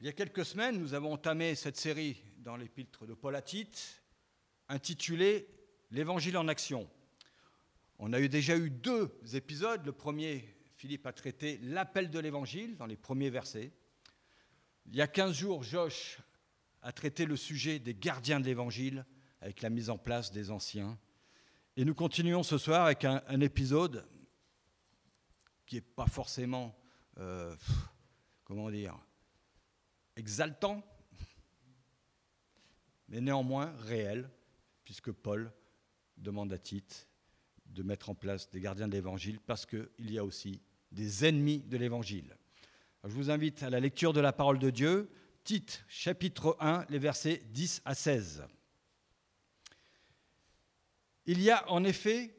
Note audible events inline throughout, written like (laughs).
Il y a quelques semaines, nous avons entamé cette série dans l'épître de Paul à intitulée L'Évangile en action. On a eu déjà eu deux épisodes. Le premier, Philippe a traité l'appel de l'Évangile dans les premiers versets. Il y a 15 jours, Josh a traité le sujet des gardiens de l'Évangile avec la mise en place des anciens. Et nous continuons ce soir avec un, épisode qui n'est pas forcément, euh, comment dire, exaltant, mais néanmoins réel, puisque Paul demande à Tite de mettre en place des gardiens de l'Évangile, parce qu'il y a aussi des ennemis de l'Évangile. Je vous invite à la lecture de la parole de Dieu, Tite chapitre 1, les versets 10 à 16. Il y a en effet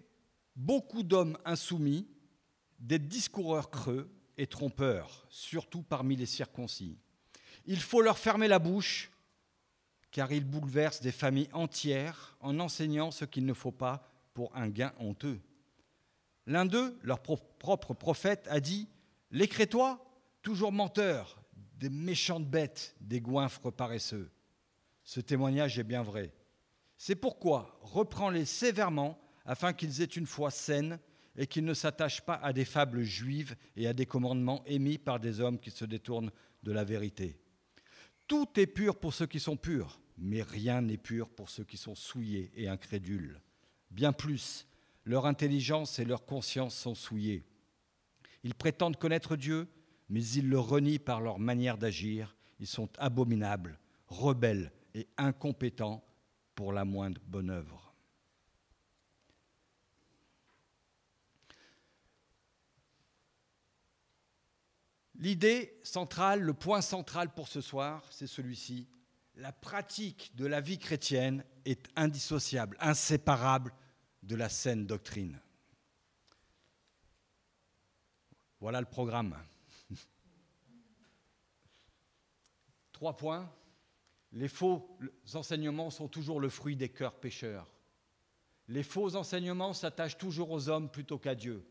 beaucoup d'hommes insoumis, des discoureurs creux et trompeurs, surtout parmi les circoncis. Il faut leur fermer la bouche, car ils bouleversent des familles entières en enseignant ce qu'il ne faut pas pour un gain honteux. L'un d'eux, leur propre prophète, a dit Les Crétois, toujours menteurs, des méchantes bêtes, des goinfres paresseux. Ce témoignage est bien vrai. C'est pourquoi reprends-les sévèrement afin qu'ils aient une foi saine et qu'ils ne s'attachent pas à des fables juives et à des commandements émis par des hommes qui se détournent de la vérité. Tout est pur pour ceux qui sont purs, mais rien n'est pur pour ceux qui sont souillés et incrédules. Bien plus, leur intelligence et leur conscience sont souillées. Ils prétendent connaître Dieu, mais ils le renient par leur manière d'agir. Ils sont abominables, rebelles et incompétents pour la moindre bonne œuvre. L'idée centrale, le point central pour ce soir, c'est celui-ci. La pratique de la vie chrétienne est indissociable, inséparable de la saine doctrine. Voilà le programme. (laughs) Trois points. Les faux enseignements sont toujours le fruit des cœurs pécheurs. Les faux enseignements s'attachent toujours aux hommes plutôt qu'à Dieu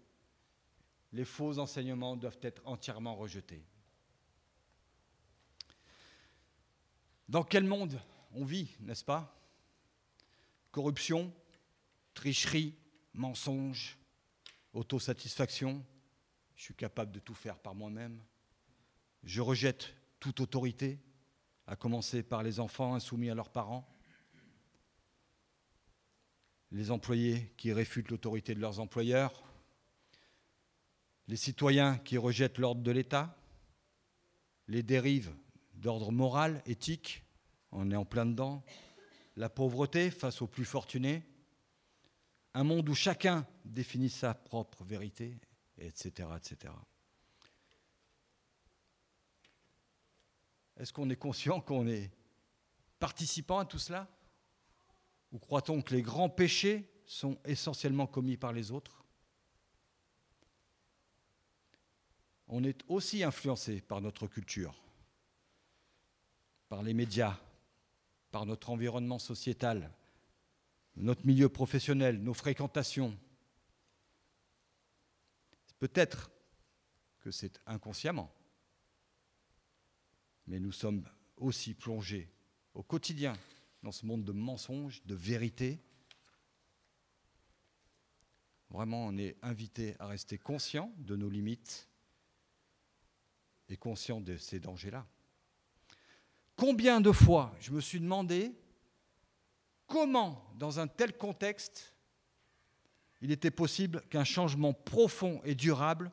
les faux enseignements doivent être entièrement rejetés. Dans quel monde on vit, n'est-ce pas? Corruption, tricherie, mensonge, autosatisfaction. Je suis capable de tout faire par moi-même. Je rejette toute autorité, à commencer par les enfants insoumis à leurs parents, les employés qui réfutent l'autorité de leurs employeurs, les citoyens qui rejettent l'ordre de l'État, les dérives d'ordre moral, éthique, on est en plein dedans, la pauvreté face aux plus fortunés, un monde où chacun définit sa propre vérité, etc. etc. Est-ce qu'on est conscient qu'on est participant à tout cela? Ou croit-on que les grands péchés sont essentiellement commis par les autres? On est aussi influencé par notre culture, par les médias, par notre environnement sociétal, notre milieu professionnel, nos fréquentations. Peut-être que c'est inconsciemment, mais nous sommes aussi plongés au quotidien dans ce monde de mensonges, de vérité. Vraiment, on est invité à rester conscient de nos limites et conscient de ces dangers-là. Combien de fois je me suis demandé comment, dans un tel contexte, il était possible qu'un changement profond et durable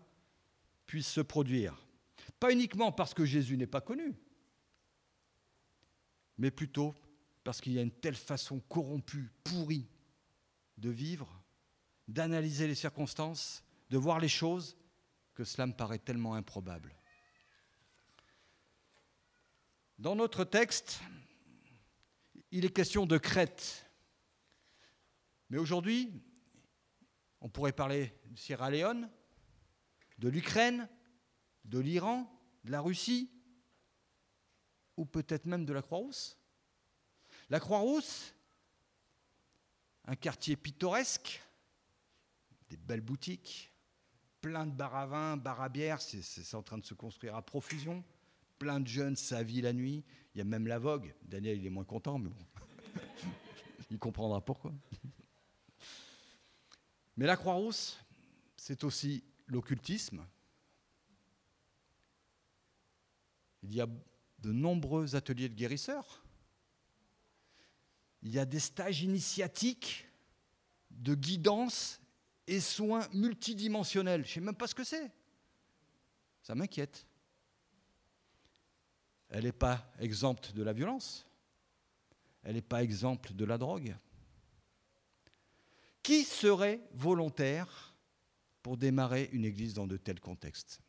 puisse se produire. Pas uniquement parce que Jésus n'est pas connu, mais plutôt parce qu'il y a une telle façon corrompue, pourrie de vivre, d'analyser les circonstances, de voir les choses, que cela me paraît tellement improbable. Dans notre texte, il est question de Crète. Mais aujourd'hui, on pourrait parler de Sierra Leone, de l'Ukraine, de l'Iran, de la Russie, ou peut-être même de la Croix-Rousse. La Croix-Rousse, un quartier pittoresque, des belles boutiques, plein de bars à c'est en train de se construire à profusion plein de jeunes, sa vie la nuit. Il y a même la vogue. Daniel, il est moins content, mais bon. (laughs) il comprendra pourquoi. Mais la Croix-Rousse, c'est aussi l'occultisme. Il y a de nombreux ateliers de guérisseurs. Il y a des stages initiatiques de guidance et soins multidimensionnels. Je ne sais même pas ce que c'est. Ça m'inquiète. Elle n'est pas exempte de la violence. Elle n'est pas exempte de la drogue. Qui serait volontaire pour démarrer une église dans de tels contextes?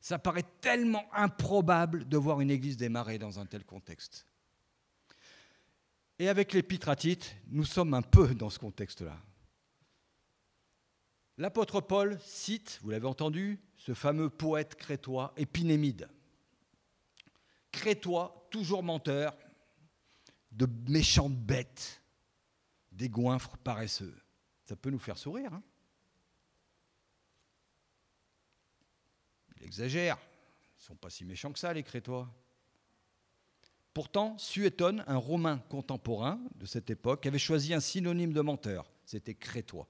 Ça paraît tellement improbable de voir une église démarrer dans un tel contexte. Et avec l'épître à nous sommes un peu dans ce contexte-là. L'apôtre Paul cite, vous l'avez entendu, ce fameux poète crétois Épinémide. Crétois, toujours menteur, de méchantes bêtes, des goinfres paresseux. Ça peut nous faire sourire. Hein Il exagère. Ils ne sont pas si méchants que ça, les Crétois. Pourtant, Suétone, un Romain contemporain de cette époque, avait choisi un synonyme de menteur. C'était Crétois.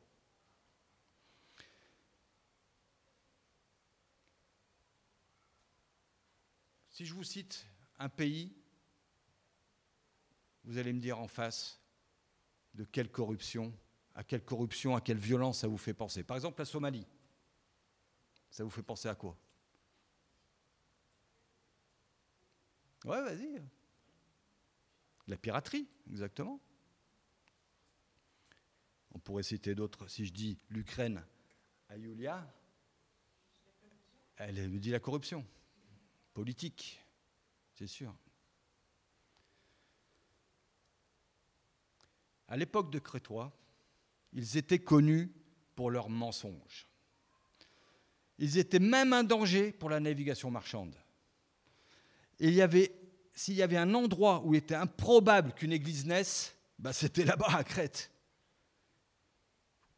Si je vous cite un pays, vous allez me dire en face de quelle corruption, à quelle corruption, à quelle violence ça vous fait penser. Par exemple, la Somalie. Ça vous fait penser à quoi? Ouais, vas-y. La piraterie, exactement. On pourrait citer d'autres. Si je dis l'Ukraine à Yulia, elle me dit la corruption politique, c'est sûr. À l'époque de Crétois, ils étaient connus pour leurs mensonges. Ils étaient même un danger pour la navigation marchande. Il y avait, s'il y avait un endroit où il était improbable qu'une église naisse, bah c'était là-bas à Crète.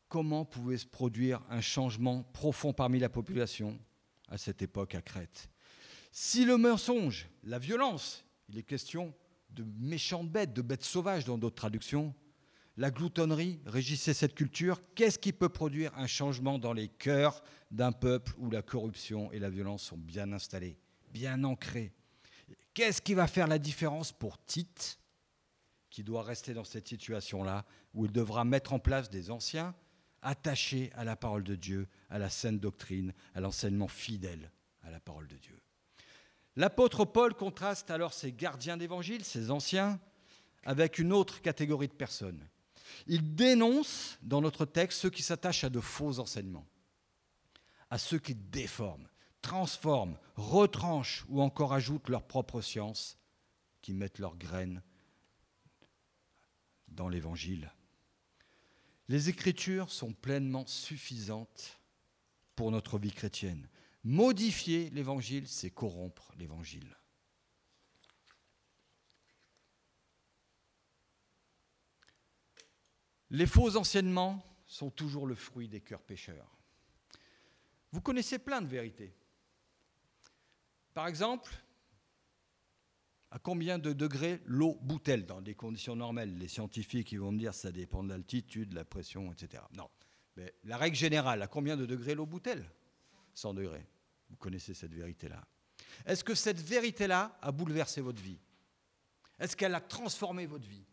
Comment pouvait se produire un changement profond parmi la population à cette époque à Crète? Si le mensonge, la violence, il est question de méchantes bêtes, de bêtes sauvages dans d'autres traductions, la gloutonnerie régissait cette culture, qu'est-ce qui peut produire un changement dans les cœurs d'un peuple où la corruption et la violence sont bien installées, bien ancrées? Qu'est-ce qui va faire la différence pour Tite, qui doit rester dans cette situation-là, où il devra mettre en place des anciens attachés à la parole de Dieu, à la saine doctrine, à l'enseignement fidèle à la parole de Dieu? L'apôtre Paul contraste alors ces gardiens d'évangile, ces anciens, avec une autre catégorie de personnes. Il dénonce dans notre texte ceux qui s'attachent à de faux enseignements, à ceux qui déforment, transforment, retranchent ou encore ajoutent leur propre science, qui mettent leurs graines dans l'évangile. Les Écritures sont pleinement suffisantes pour notre vie chrétienne. Modifier l'évangile, c'est corrompre l'évangile. Les faux enseignements sont toujours le fruit des cœurs pécheurs. Vous connaissez plein de vérités. Par exemple, à combien de degrés l'eau bout-elle dans des conditions normales? Les scientifiques vont me dire que ça dépend de l'altitude, de la pression, etc. Non. Mais la règle générale, à combien de degrés l'eau bout-elle? 100 degrés. Vous connaissez cette vérité-là. Est-ce que cette vérité-là a bouleversé votre vie? Est-ce qu'elle a transformé votre vie?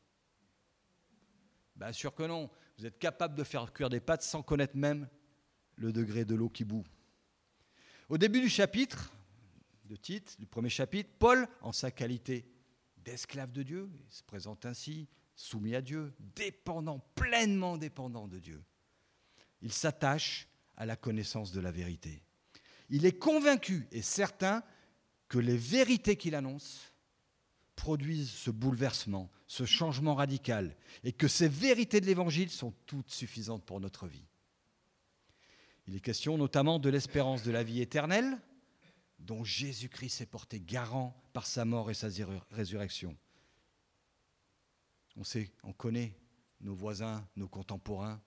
Bien sûr que non. Vous êtes capable de faire cuire des pâtes sans connaître même le degré de l'eau qui bout. Au début du chapitre, de Tite, du premier chapitre, Paul, en sa qualité d'esclave de Dieu, il se présente ainsi, soumis à Dieu, dépendant, pleinement dépendant de Dieu. Il s'attache à la connaissance de la vérité. Il est convaincu et certain que les vérités qu'il annonce produisent ce bouleversement, ce changement radical, et que ces vérités de l'Évangile sont toutes suffisantes pour notre vie. Il est question notamment de l'espérance de la vie éternelle, dont Jésus-Christ est porté garant par sa mort et sa résurrection. On sait, on connaît nos voisins, nos contemporains,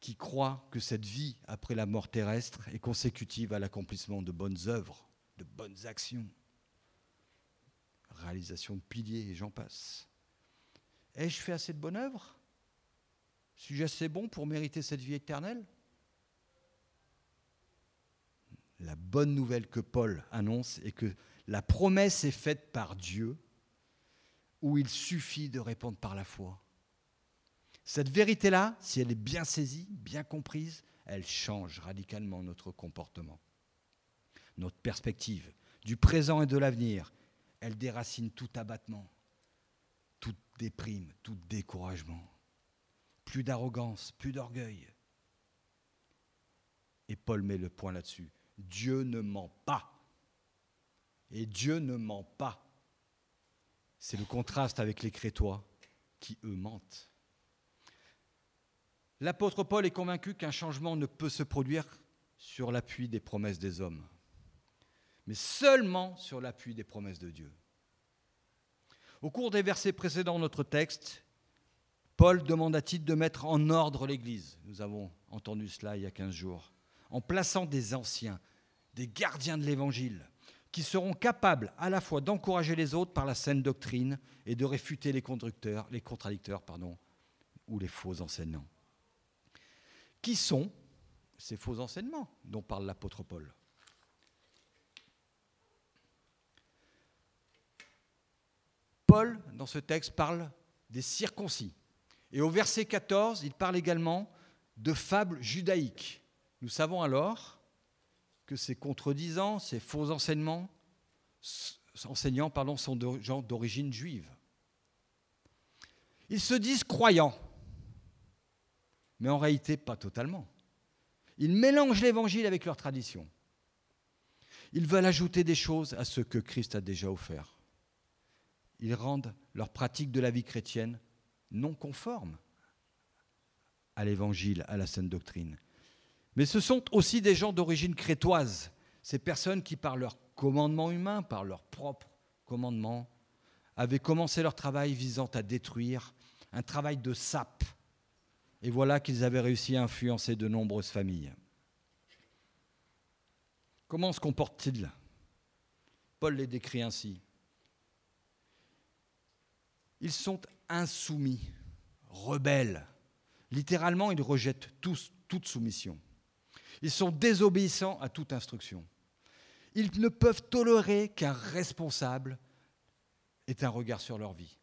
qui croient que cette vie après la mort terrestre est consécutive à l'accomplissement de bonnes œuvres de bonnes actions, réalisation de piliers, et j'en passe. Ai-je fait assez de bonnes œuvres? Suis-je assez bon pour mériter cette vie éternelle? La bonne nouvelle que Paul annonce est que la promesse est faite par Dieu, où il suffit de répondre par la foi. Cette vérité-là, si elle est bien saisie, bien comprise, elle change radicalement notre comportement, notre perspective du présent et de l'avenir. Elle déracine tout abattement, toute déprime, tout découragement. Plus d'arrogance, plus d'orgueil. Et Paul met le point là-dessus. Dieu ne ment pas. Et Dieu ne ment pas. C'est le contraste avec les Crétois qui, eux, mentent. L'apôtre Paul est convaincu qu'un changement ne peut se produire sur l'appui des promesses des hommes, mais seulement sur l'appui des promesses de Dieu. Au cours des versets précédents de notre texte, Paul Tite de mettre en ordre l'Église? Nous avons entendu cela il y a 15 jours. En plaçant des anciens, des gardiens de l'Évangile, qui seront capables à la fois d'encourager les autres par la saine doctrine et de réfuter les, les contradicteurs ou les faux enseignants. Qui sont ces faux enseignements dont parle l'apôtre Paul Paul, dans ce texte, parle des circoncis. Et au verset 14, il parle également de fables judaïques. Nous savons alors que ces contredisants, ces faux enseignements, enseignants sont de gens d'origine juive. Ils se disent croyants, mais en réalité pas totalement. Ils mélangent l'évangile avec leur tradition. Ils veulent ajouter des choses à ce que Christ a déjà offert. Ils rendent leur pratique de la vie chrétienne non conforme à l'évangile, à la sainte doctrine. Mais ce sont aussi des gens d'origine crétoise, ces personnes qui, par leur commandement humain, par leur propre commandement, avaient commencé leur travail visant à détruire, un travail de sape. Et voilà qu'ils avaient réussi à influencer de nombreuses familles. Comment se comportent-ils Paul les décrit ainsi. Ils sont insoumis, rebelles. Littéralement, ils rejettent tous, toute soumission. Ils sont désobéissants à toute instruction. Ils ne peuvent tolérer qu'un responsable ait un regard sur leur vie.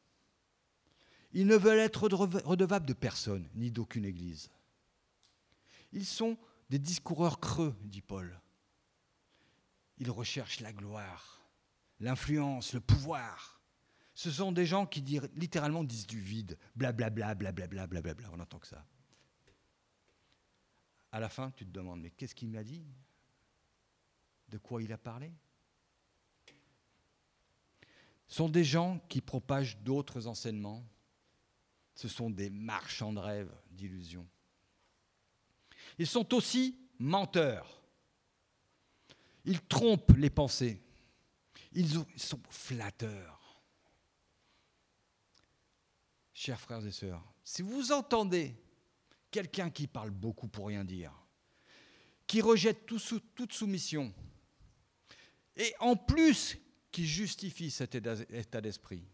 Ils ne veulent être redevables de personne, ni d'aucune église. Ils sont des discoureurs creux, dit Paul. Ils recherchent la gloire, l'influence, le pouvoir. Ce sont des gens qui littéralement disent du vide, blablabla, blablabla, blablabla. On entend que ça. À la fin, tu te demandes, mais qu'est-ce qu'il m'a dit? De quoi il a parlé? Ce sont des gens qui propagent d'autres enseignements. Ce sont des marchands de rêves, d'illusions. Ils sont aussi menteurs. Ils trompent les pensées. Ils sont flatteurs. Chers frères et sœurs, si vous entendez quelqu'un qui parle beaucoup pour rien dire, qui rejette toute soumission, et en plus qui justifie cet état d'esprit,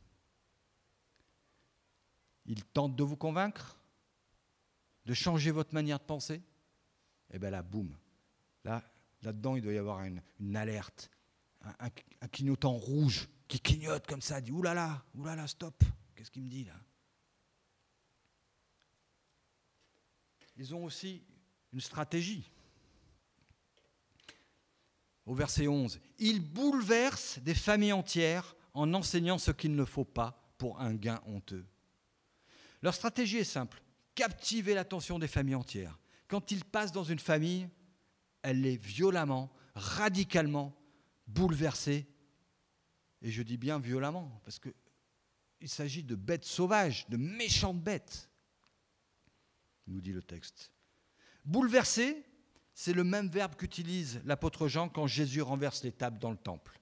il tente de vous convaincre, de changer votre manière de penser, et eh bien là, boum, là, là-dedans, il doit y avoir une, alerte, un, clignotant rouge qui clignote comme ça, dit oulala, oulala, stop, qu'est-ce qu'il me dit là? Ils ont aussi une stratégie. Au verset 11, ils bouleversent des familles entières en enseignant ce qu'il ne faut pas pour un gain honteux. Leur stratégie est simple, captiver l'attention des familles entières. Quand ils passent dans une famille, elle est violemment, radicalement bouleversée. Et je dis bien violemment, parce qu'il s'agit de bêtes sauvages, de méchantes bêtes nous dit le texte. Bouleverser, c'est le même verbe qu'utilise l'apôtre Jean quand Jésus renverse les tables dans le temple.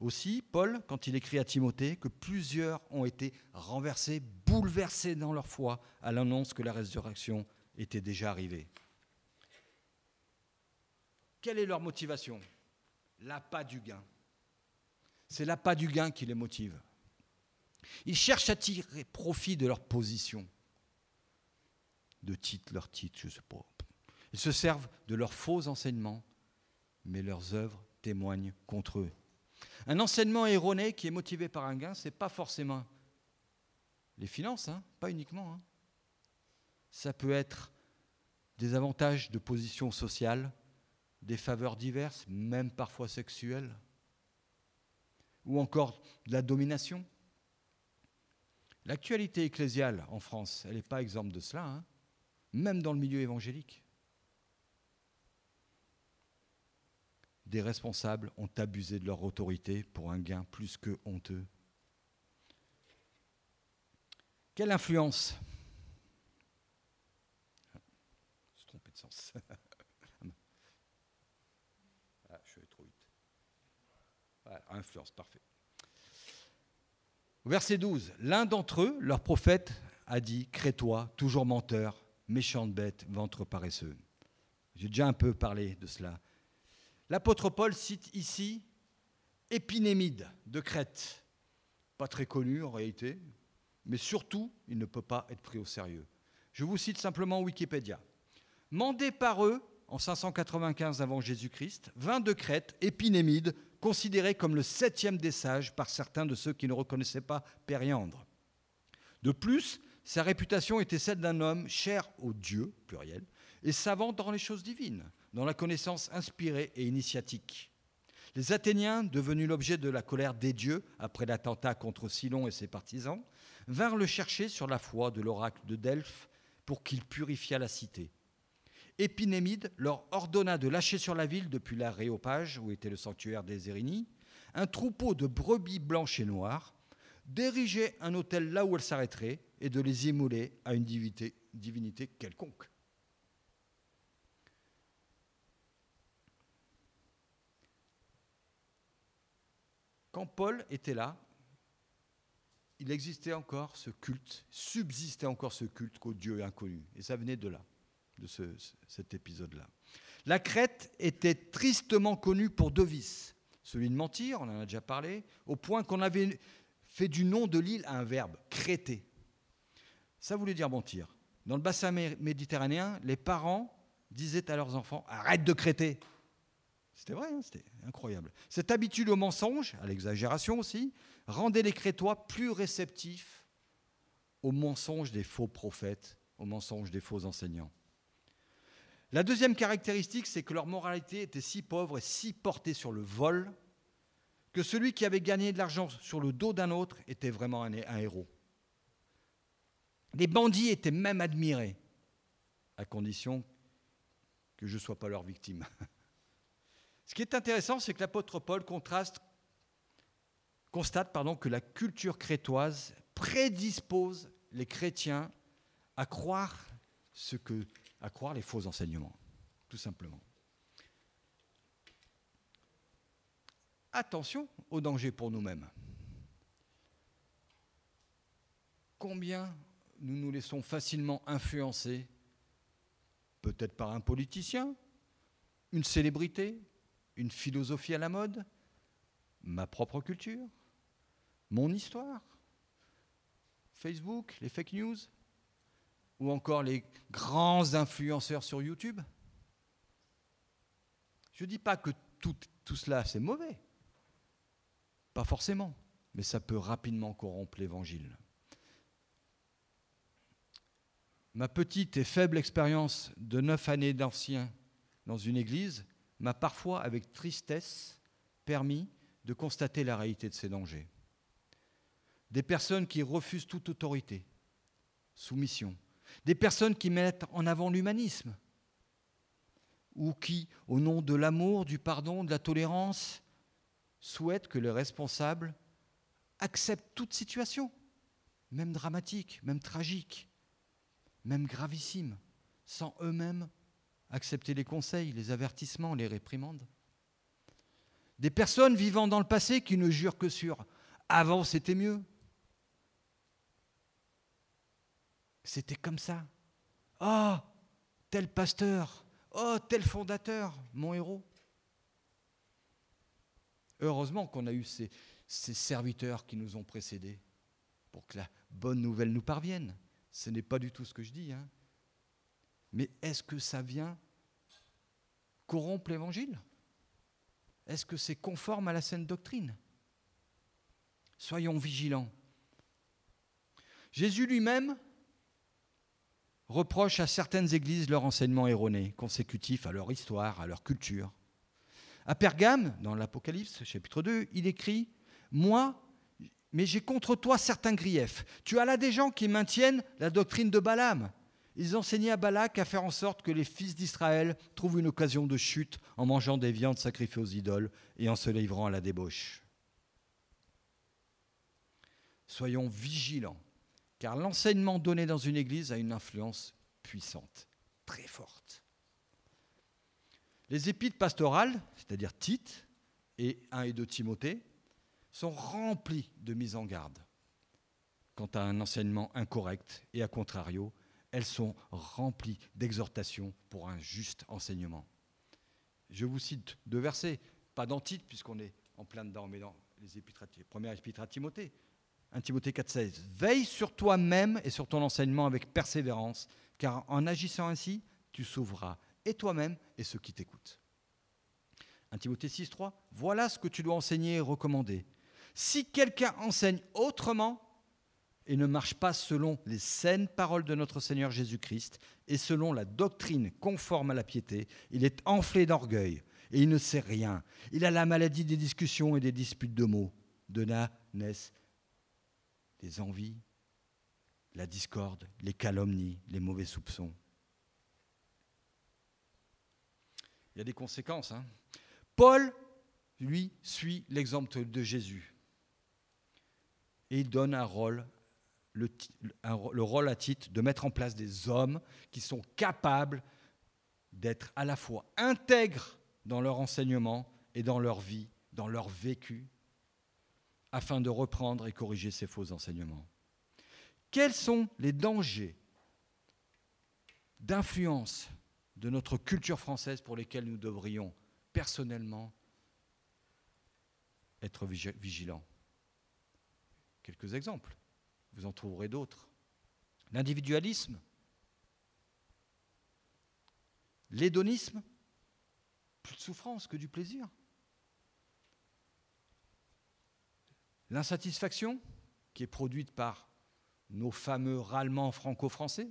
Aussi, Paul, quand il écrit à Timothée que plusieurs ont été renversés, bouleversés dans leur foi à l'annonce que la résurrection était déjà arrivée. Quelle est leur motivation? L'appât du gain. C'est l'appât du gain qui les motive. Ils cherchent à tirer profit de leur position, de titre, leur titre, je ne sais pas. Ils se servent de leurs faux enseignements, mais leurs œuvres témoignent contre eux. Un enseignement erroné qui est motivé par un gain, ce n'est pas forcément les finances, hein, pas uniquement. Hein. Ça peut être des avantages de position sociale, des faveurs diverses, même parfois sexuelles, ou encore de la domination. L'actualité ecclésiale en France, elle n'est pas exempte de cela, hein, même dans le milieu évangélique. Des responsables ont abusé de leur autorité pour un gain plus que honteux. Quelle influence? Je suis trompé de sens. (laughs) ah, je suis trop vite. Voilà, influence, parfait. Verset 12. L'un d'entre eux, leur prophète, a dit Crétois, toujours menteur, méchante bête, ventre paresseux. J'ai déjà un peu parlé de cela. L'apôtre Paul cite ici Épinémide de Crète, pas très connu en réalité, mais surtout, il ne peut pas être pris au sérieux. Je vous cite simplement Wikipédia. Mandé par eux, en 595 avant Jésus-Christ, vint de Crète, Épinémide, considéré comme le septième des sages par certains de ceux qui ne reconnaissaient pas Périandre. De plus, sa réputation était celle d'un homme cher aux dieux, pluriel, et savant dans les choses divines, dans la connaissance inspirée et initiatique. Les Athéniens, devenus l'objet de la colère des dieux après l'attentat contre Silon et ses partisans, vinrent le chercher sur la foi de l'oracle de Delphes pour qu'il purifiât la cité. Épinémide leur ordonna de lâcher sur la ville, depuis l'aréopage, où était le sanctuaire des Érinies, un troupeau de brebis blanches et noires, d'ériger un hôtel là où elles s'arrêteraient et de les immoler à une divinité quelconque. Quand Paul était là, il existait encore ce culte, subsistait encore ce culte qu'au Dieu inconnu. Et ça venait de là de cet épisode-là. La Crète était tristement connue pour deux vices. Celui de mentir, on en a déjà parlé, au point qu'on avait fait du nom de l'île un verbe, créter. Ça voulait dire mentir. Dans le bassin méditerranéen, les parents disaient à leurs enfants Arrête de créter C'était vrai, hein, c'était incroyable. Cette habitude au mensonge, à l'exagération aussi, rendait les Crétois plus réceptifs aux mensonges des faux prophètes, aux mensonges des faux enseignants. La deuxième caractéristique, c'est que leur moralité était si pauvre et si portée sur le vol que celui qui avait gagné de l'argent sur le dos d'un autre était vraiment un, héros. Les bandits étaient même admirés, à condition que je ne sois pas leur victime. (laughs) Ce qui est intéressant, c'est que l'apôtre Paul constate pardon, que la culture crétoise prédispose les chrétiens à croire à croire les faux enseignements, tout simplement. Attention au danger pour nous-mêmes. Combien nous nous laissons facilement influencer, peut-être par un politicien, une célébrité, une philosophie à la mode, ma propre culture, mon histoire, Facebook, les fake news, ou encore les grands influenceurs sur YouTube. Je ne dis pas que tout, tout cela c'est mauvais, pas forcément, mais ça peut rapidement corrompre l'Évangile. Ma petite et faible expérience de neuf années d'ancien dans une église m'a parfois, avec tristesse, permis de constater la réalité de ces dangers. Des personnes qui refusent toute autorité, soumission, des personnes qui mettent en avant l'humanisme, ou qui, au nom de l'amour, du pardon, de la tolérance, souhaitent que les responsables acceptent toute situation, même dramatique, même tragique, même gravissime, sans eux-mêmes accepter les conseils, les avertissements, les réprimandes. Des personnes vivant dans le passé qui ne jurent que sur avant c'était mieux, C'était comme ça. Oh, tel pasteur, oh, tel fondateur, mon héros. Heureusement qu'on a eu ces, serviteurs qui nous ont précédés pour que la bonne nouvelle nous parvienne. Ce n'est pas du tout ce que je dis. Hein. Mais est-ce que ça vient corrompre l'évangile? Est-ce que c'est conforme à la saine doctrine? Soyons vigilants. Jésus lui-même reproche à certaines églises leur enseignement erroné, consécutif à leur histoire, à leur culture. À Pergame, dans l'Apocalypse, chapitre 2, il écrit Moi, mais j'ai contre toi certains griefs. Tu as là des gens qui maintiennent la doctrine de Balaam. Ils enseignaient à Balak à faire en sorte que les fils d'Israël trouvent une occasion de chute en mangeant des viandes sacrifiées aux idoles et en se livrant à la débauche. Soyons vigilants, car l'enseignement donné dans une église a une influence puissante, très forte. Les épîtres pastorales, c'est-à-dire Tite et 1 et 2 Timothée, sont remplies de mises en garde quant à un enseignement incorrect et à contrario, elles sont remplies d'exhortations pour un juste enseignement. Je vous cite deux versets, pas dans Tite puisqu'on est en plein dedans, mais dans les épîtres, première épître à Timothée. 1 Timothée 4,16. Veille sur toi-même et sur ton enseignement avec persévérance, car en agissant ainsi, tu sauveras et toi-même et ceux qui t'écoutent. 1 Timothée 6,3. Voilà ce que tu dois enseigner et recommander. Si quelqu'un enseigne autrement et ne marche pas selon les saines paroles de notre Seigneur Jésus-Christ et selon la doctrine conforme à la piété, il est enflé d'orgueil et il ne sait rien. Il a la maladie des discussions et des disputes de mots. De là naissent les envies, la discorde, les calomnies, les mauvais soupçons. Il y a des conséquences. Hein. Paul, lui, suit l'exemple de Jésus. Et il donne un rôle, le, le rôle à titre de mettre en place des hommes qui sont capables d'être à la fois intègres dans leur enseignement et dans leur vie, dans leur vécu, afin de reprendre et corriger ces faux enseignements. Quels sont les dangers d'influence de notre culture française pour lesquels nous devrions personnellement être vigilants? Quelques exemples, vous en trouverez d'autres. L'individualisme, l'hédonisme, plus de souffrance que du plaisir. L'insatisfaction, qui est produite par nos fameux râlements franco-français.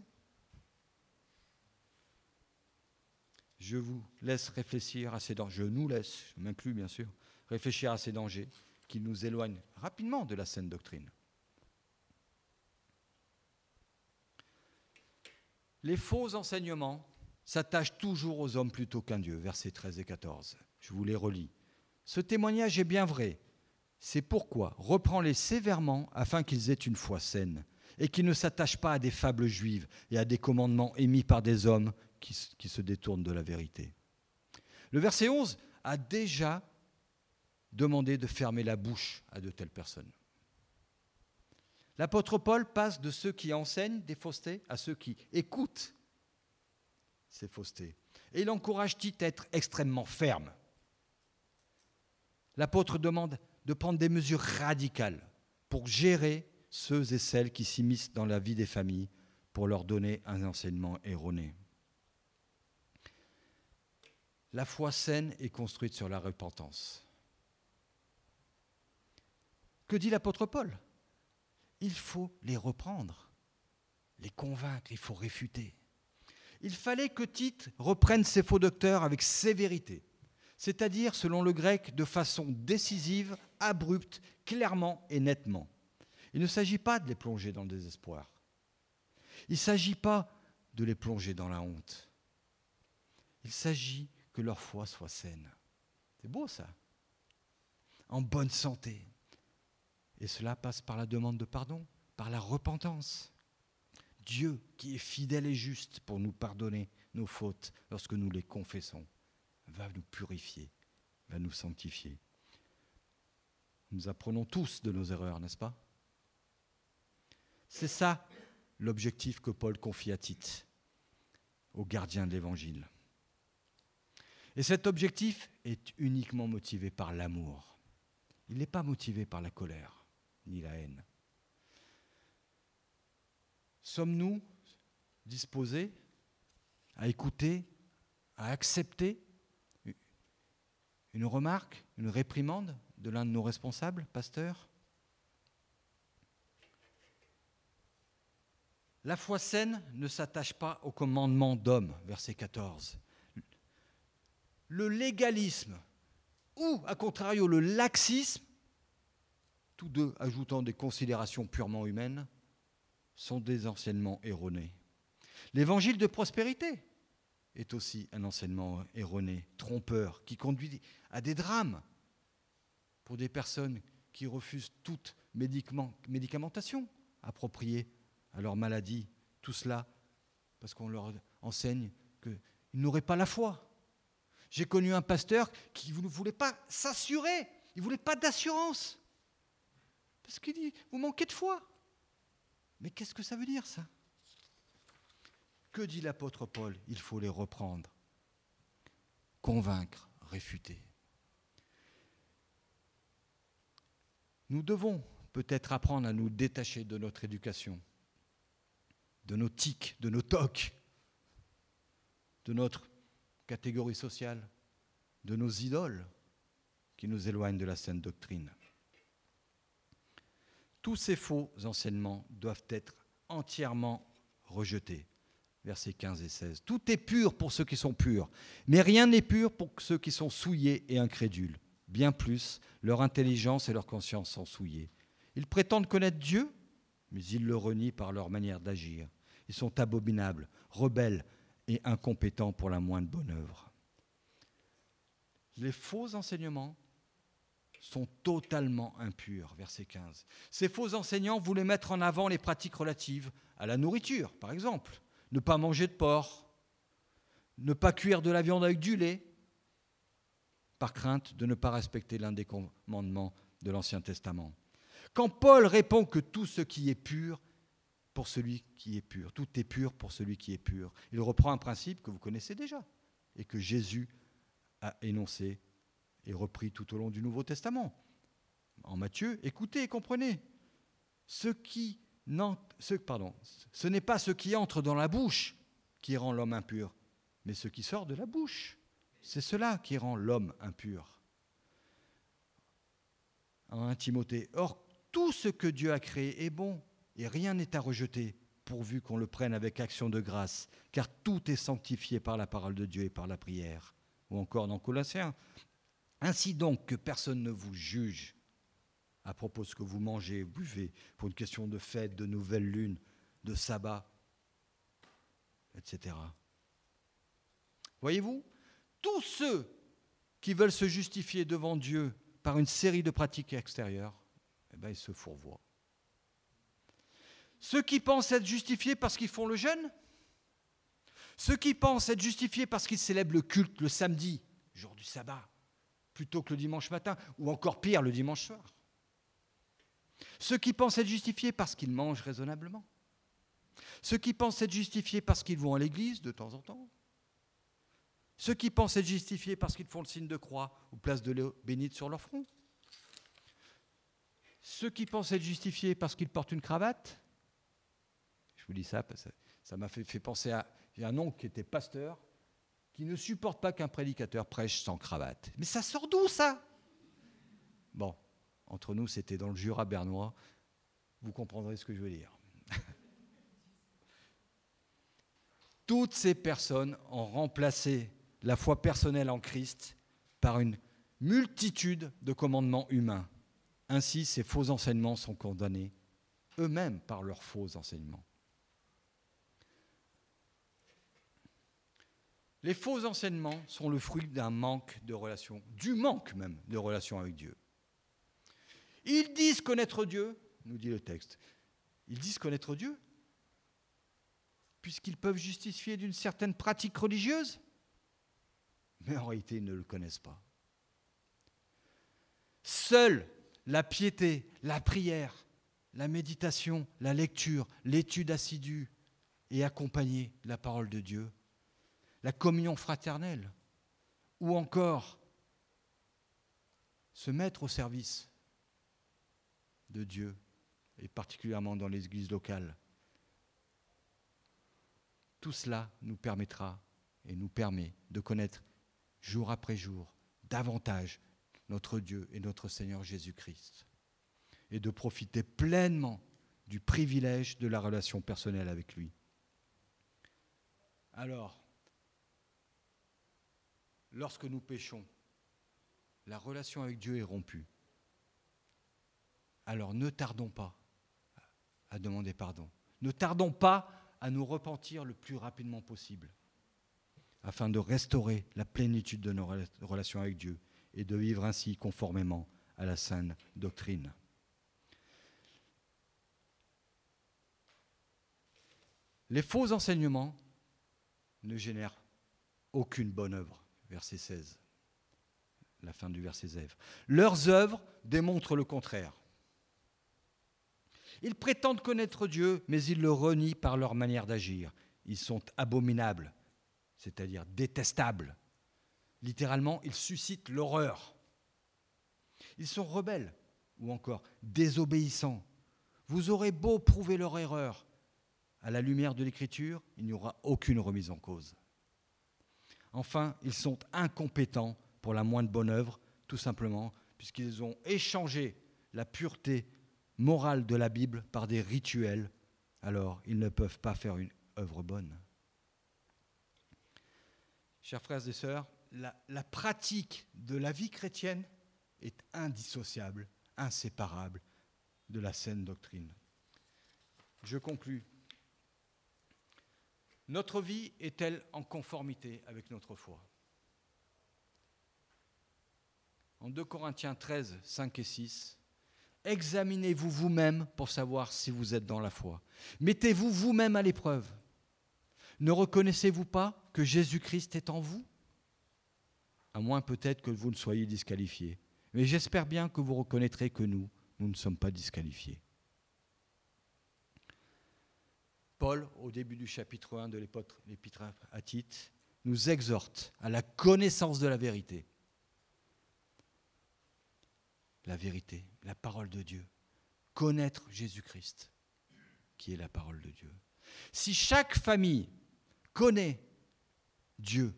Je vous laisse réfléchir à ces dangers, je nous laisse, je m'inclus bien sûr, réfléchir à ces dangers qui nous éloignent rapidement de la saine doctrine. Les faux enseignements s'attachent toujours aux hommes plutôt qu'à Dieu, versets 13 et 14. Je vous les relis. Ce témoignage est bien vrai, c'est pourquoi reprends-les sévèrement afin qu'ils aient une foi saine et qu'ils ne s'attachent pas à des fables juives et à des commandements émis par des hommes qui, qui se détournent de la vérité. Le verset 11 a déjà demandé de fermer la bouche à de telles personnes. L'apôtre Paul passe de ceux qui enseignent des faussetés à ceux qui écoutent ces faussetés. Et il encourage Tite à être extrêmement ferme? L'apôtre demande de prendre des mesures radicales pour gérer ceux et celles qui s'immiscent dans la vie des familles pour leur donner un enseignement erroné. La foi saine est construite sur la repentance. Que dit l'apôtre Paul? Il faut les reprendre, les convaincre, il faut réfuter. Il fallait que Tite reprenne ses faux docteurs avec sévérité c'est-à-dire, selon le grec, de façon décisive, abrupte, clairement et nettement. Il ne s'agit pas de les plonger dans le désespoir. Il ne s'agit pas de les plonger dans la honte. Il s'agit que leur foi soit saine. C'est beau ça. En bonne santé. Et cela passe par la demande de pardon, par la repentance. Dieu qui est fidèle et juste pour nous pardonner nos fautes lorsque nous les confessons va nous purifier, va nous sanctifier. Nous apprenons tous de nos erreurs, n'est-ce pas? C'est ça l'objectif que Paul confie à Tite, au gardien de l'Évangile. Et cet objectif est uniquement motivé par l'amour. Il n'est pas motivé par la colère ni la haine. Sommes-nous disposés à écouter, à accepter une remarque, une réprimande de l'un de nos responsables, pasteurs La foi saine ne s'attache pas au commandement d'homme, verset 14. Le légalisme ou, à contrario, le laxisme, tous deux ajoutant des considérations purement humaines, sont des enseignements erronés. L'évangile de prospérité est aussi un enseignement erroné, trompeur, qui conduit à des drames pour des personnes qui refusent toute médicamentation appropriée à leur maladie, tout cela parce qu'on leur enseigne qu'ils n'auraient pas la foi. J'ai connu un pasteur qui ne voulait pas s'assurer, il ne voulait pas d'assurance. Parce qu'il dit, vous manquez de foi. Mais qu'est-ce que ça veut dire ça? Que dit l'apôtre Paul? Il faut les reprendre, convaincre, réfuter. Nous devons peut-être apprendre à nous détacher de notre éducation de nos tics, de nos tocs, de notre catégorie sociale, de nos idoles qui nous éloignent de la saine doctrine. Tous ces faux enseignements doivent être entièrement rejetés. Versets 15 et 16. Tout est pur pour ceux qui sont purs, mais rien n'est pur pour ceux qui sont souillés et incrédules. Bien plus, leur intelligence et leur conscience sont souillées. Ils prétendent connaître Dieu, mais ils le renient par leur manière d'agir. Ils sont abominables, rebelles et incompétents pour la moindre bonne œuvre. Les faux enseignements sont totalement impurs, verset 15. Ces faux enseignants voulaient mettre en avant les pratiques relatives à la nourriture, par exemple. Ne pas manger de porc, ne pas cuire de la viande avec du lait, par crainte de ne pas respecter l'un des commandements de l'Ancien Testament. Quand Paul répond que tout ce qui est pur pour celui qui est pur. Tout est pur pour celui qui est pur. Il reprend un principe que vous connaissez déjà et que Jésus a énoncé et repris tout au long du Nouveau Testament. En Matthieu, écoutez et comprenez. Ce qui ce, pardon, ce n'est pas ce qui entre dans la bouche qui rend l'homme impur, mais ce qui sort de la bouche. C'est cela qui rend l'homme impur. En Timothée, or tout ce que Dieu a créé est bon et rien n'est à rejeter, pourvu qu'on le prenne avec action de grâce, car tout est sanctifié par la parole de Dieu et par la prière. Ou encore dans Colossiens. Ainsi donc que personne ne vous juge à propos de ce que vous mangez, buvez, pour une question de fête, de nouvelle lune, de sabbat, etc. Voyez-vous, tous ceux qui veulent se justifier devant Dieu par une série de pratiques extérieures, eh bien, ils se fourvoient. Ceux qui pensent être justifiés parce qu'ils font le jeûne Ceux qui pensent être justifiés parce qu'ils célèbrent le culte le samedi, jour du sabbat, plutôt que le dimanche matin, ou encore pire, le dimanche soir. Ceux qui pensent être justifiés parce qu'ils mangent raisonnablement. Ceux qui pensent être justifiés parce qu'ils vont à l'église de temps en temps. Ceux qui pensent être justifiés parce qu'ils font le signe de croix ou place de l'eau bénite sur leur front. Ceux qui pensent être justifiés parce qu'ils portent une cravate. Vous dis ça parce que ça m'a fait, penser à un oncle qui était pasteur, qui ne supporte pas qu'un prédicateur prêche sans cravate. Mais ça sort d'où ça? Bon, entre nous, c'était dans le Jura bernois. Vous comprendrez ce que je veux dire. (laughs) Toutes ces personnes ont remplacé la foi personnelle en Christ par une multitude de commandements humains. Ainsi, ces faux enseignements sont condamnés eux-mêmes par leurs faux enseignements. Les faux enseignements sont le fruit d'un manque de relation, du manque même de relation avec Dieu. Ils disent connaître Dieu, nous dit le texte. Ils disent connaître Dieu, puisqu'ils peuvent justifier d'une certaine pratique religieuse, mais en réalité ils ne le connaissent pas. Seule la piété, la prière, la méditation, la lecture, l'étude assidue et accompagner la parole de Dieu la communion fraternelle, ou encore se mettre au service de Dieu, et particulièrement dans les églises locales. Tout cela nous permettra et nous permet de connaître jour après jour davantage notre Dieu et notre Seigneur Jésus-Christ et de profiter pleinement du privilège de la relation personnelle avec lui. Alors, lorsque nous péchons, la relation avec Dieu est rompue. Alors ne tardons pas à demander pardon. Ne tardons pas à nous repentir le plus rapidement possible, afin de restaurer la plénitude de nos relations avec Dieu et de vivre ainsi conformément à la saine doctrine. Les faux enseignements ne génèrent aucune bonne œuvre. Verset 16, la fin du verset 16. Leurs œuvres démontrent le contraire. Ils prétendent connaître Dieu, mais ils le renient par leur manière d'agir. Ils sont abominables, c'est-à-dire détestables. Littéralement, ils suscitent l'horreur. Ils sont rebelles ou encore désobéissants. Vous aurez beau prouver leur erreur, à la lumière de l'Écriture, il n'y aura aucune remise en cause. Enfin, ils sont incompétents pour la moindre bonne œuvre, tout simplement, puisqu'ils ont échangé la pureté morale de la Bible par des rituels, alors ils ne peuvent pas faire une œuvre bonne. Chers frères et sœurs, la, pratique de la vie chrétienne est indissociable, inséparable de la saine doctrine. Je conclus notre vie est-elle en conformité avec notre foi? En 2 Corinthiens 13, 5 et 6, examinez-vous vous-même pour savoir si vous êtes dans la foi. Mettez-vous vous-même à l'épreuve. Ne reconnaissez-vous pas que Jésus-Christ est en vous? À moins peut-être que vous ne soyez disqualifiés. Mais j'espère bien que vous reconnaîtrez que nous, nous ne sommes pas disqualifiés. Paul, au début du chapitre 1 de l'épître à Tite, nous exhorte à la connaissance de la vérité. La vérité, la parole de Dieu. Connaître Jésus-Christ, qui est la parole de Dieu. Si chaque famille connaît Dieu,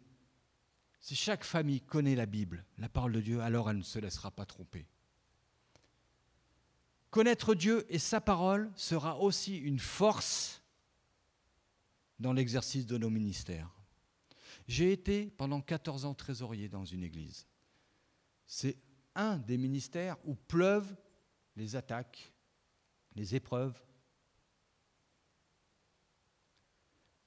si chaque famille connaît la Bible, la parole de Dieu, alors elle ne se laissera pas tromper. Connaître Dieu et sa parole sera aussi une force dans l'exercice de nos ministères. J'ai été pendant 14 ans trésorier dans une église. C'est un des ministères où pleuvent les attaques, les épreuves.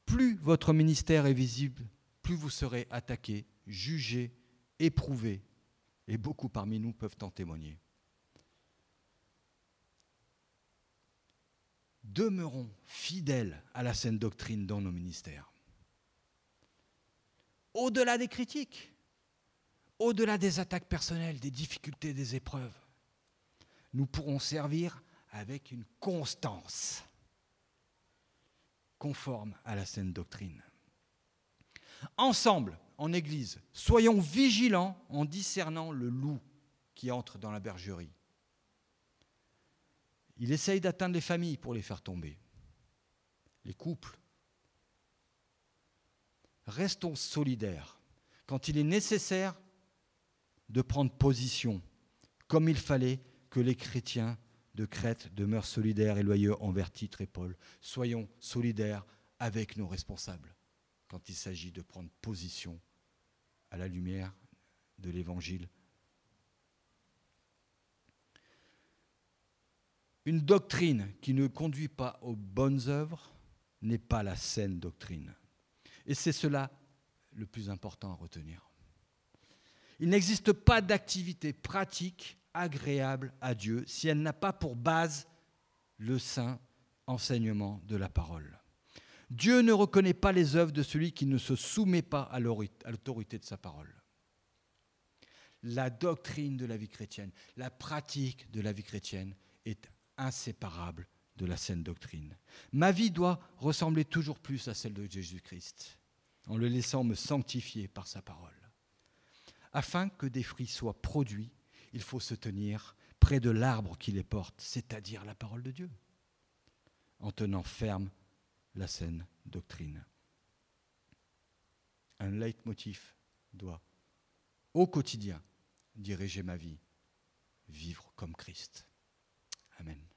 Plus votre ministère est visible, plus vous serez attaqué, jugé, éprouvé. Et beaucoup parmi nous peuvent en témoigner. Demeurons fidèles à la saine doctrine dans nos ministères. Au-delà des critiques, au-delà des attaques personnelles, des difficultés, des épreuves, nous pourrons servir avec une constance conforme à la saine doctrine. Ensemble, en Église, soyons vigilants en discernant le loup qui entre dans la bergerie il essaye d'atteindre les familles pour les faire tomber, les couples. Restons solidaires quand il est nécessaire de prendre position, comme il fallait que les chrétiens de Crète demeurent solidaires et loyaux envers Titre et Paul. Soyons solidaires avec nos responsables quand il s'agit de prendre position à la lumière de l'Évangile Une doctrine qui ne conduit pas aux bonnes œuvres n'est pas la saine doctrine. Et c'est cela le plus important à retenir. Il n'existe pas d'activité pratique agréable à Dieu si elle n'a pas pour base le saint enseignement de la parole. Dieu ne reconnaît pas les œuvres de celui qui ne se soumet pas à l'autorité de sa parole. La doctrine de la vie chrétienne, la pratique de la vie chrétienne est inséparable de la saine doctrine. Ma vie doit ressembler toujours plus à celle de Jésus-Christ, en le laissant me sanctifier par sa parole. Afin que des fruits soient produits, il faut se tenir près de l'arbre qui les porte, c'est-à-dire la parole de Dieu, en tenant ferme la saine doctrine. Un leitmotiv doit, au quotidien, diriger ma vie, vivre comme Christ. Amen.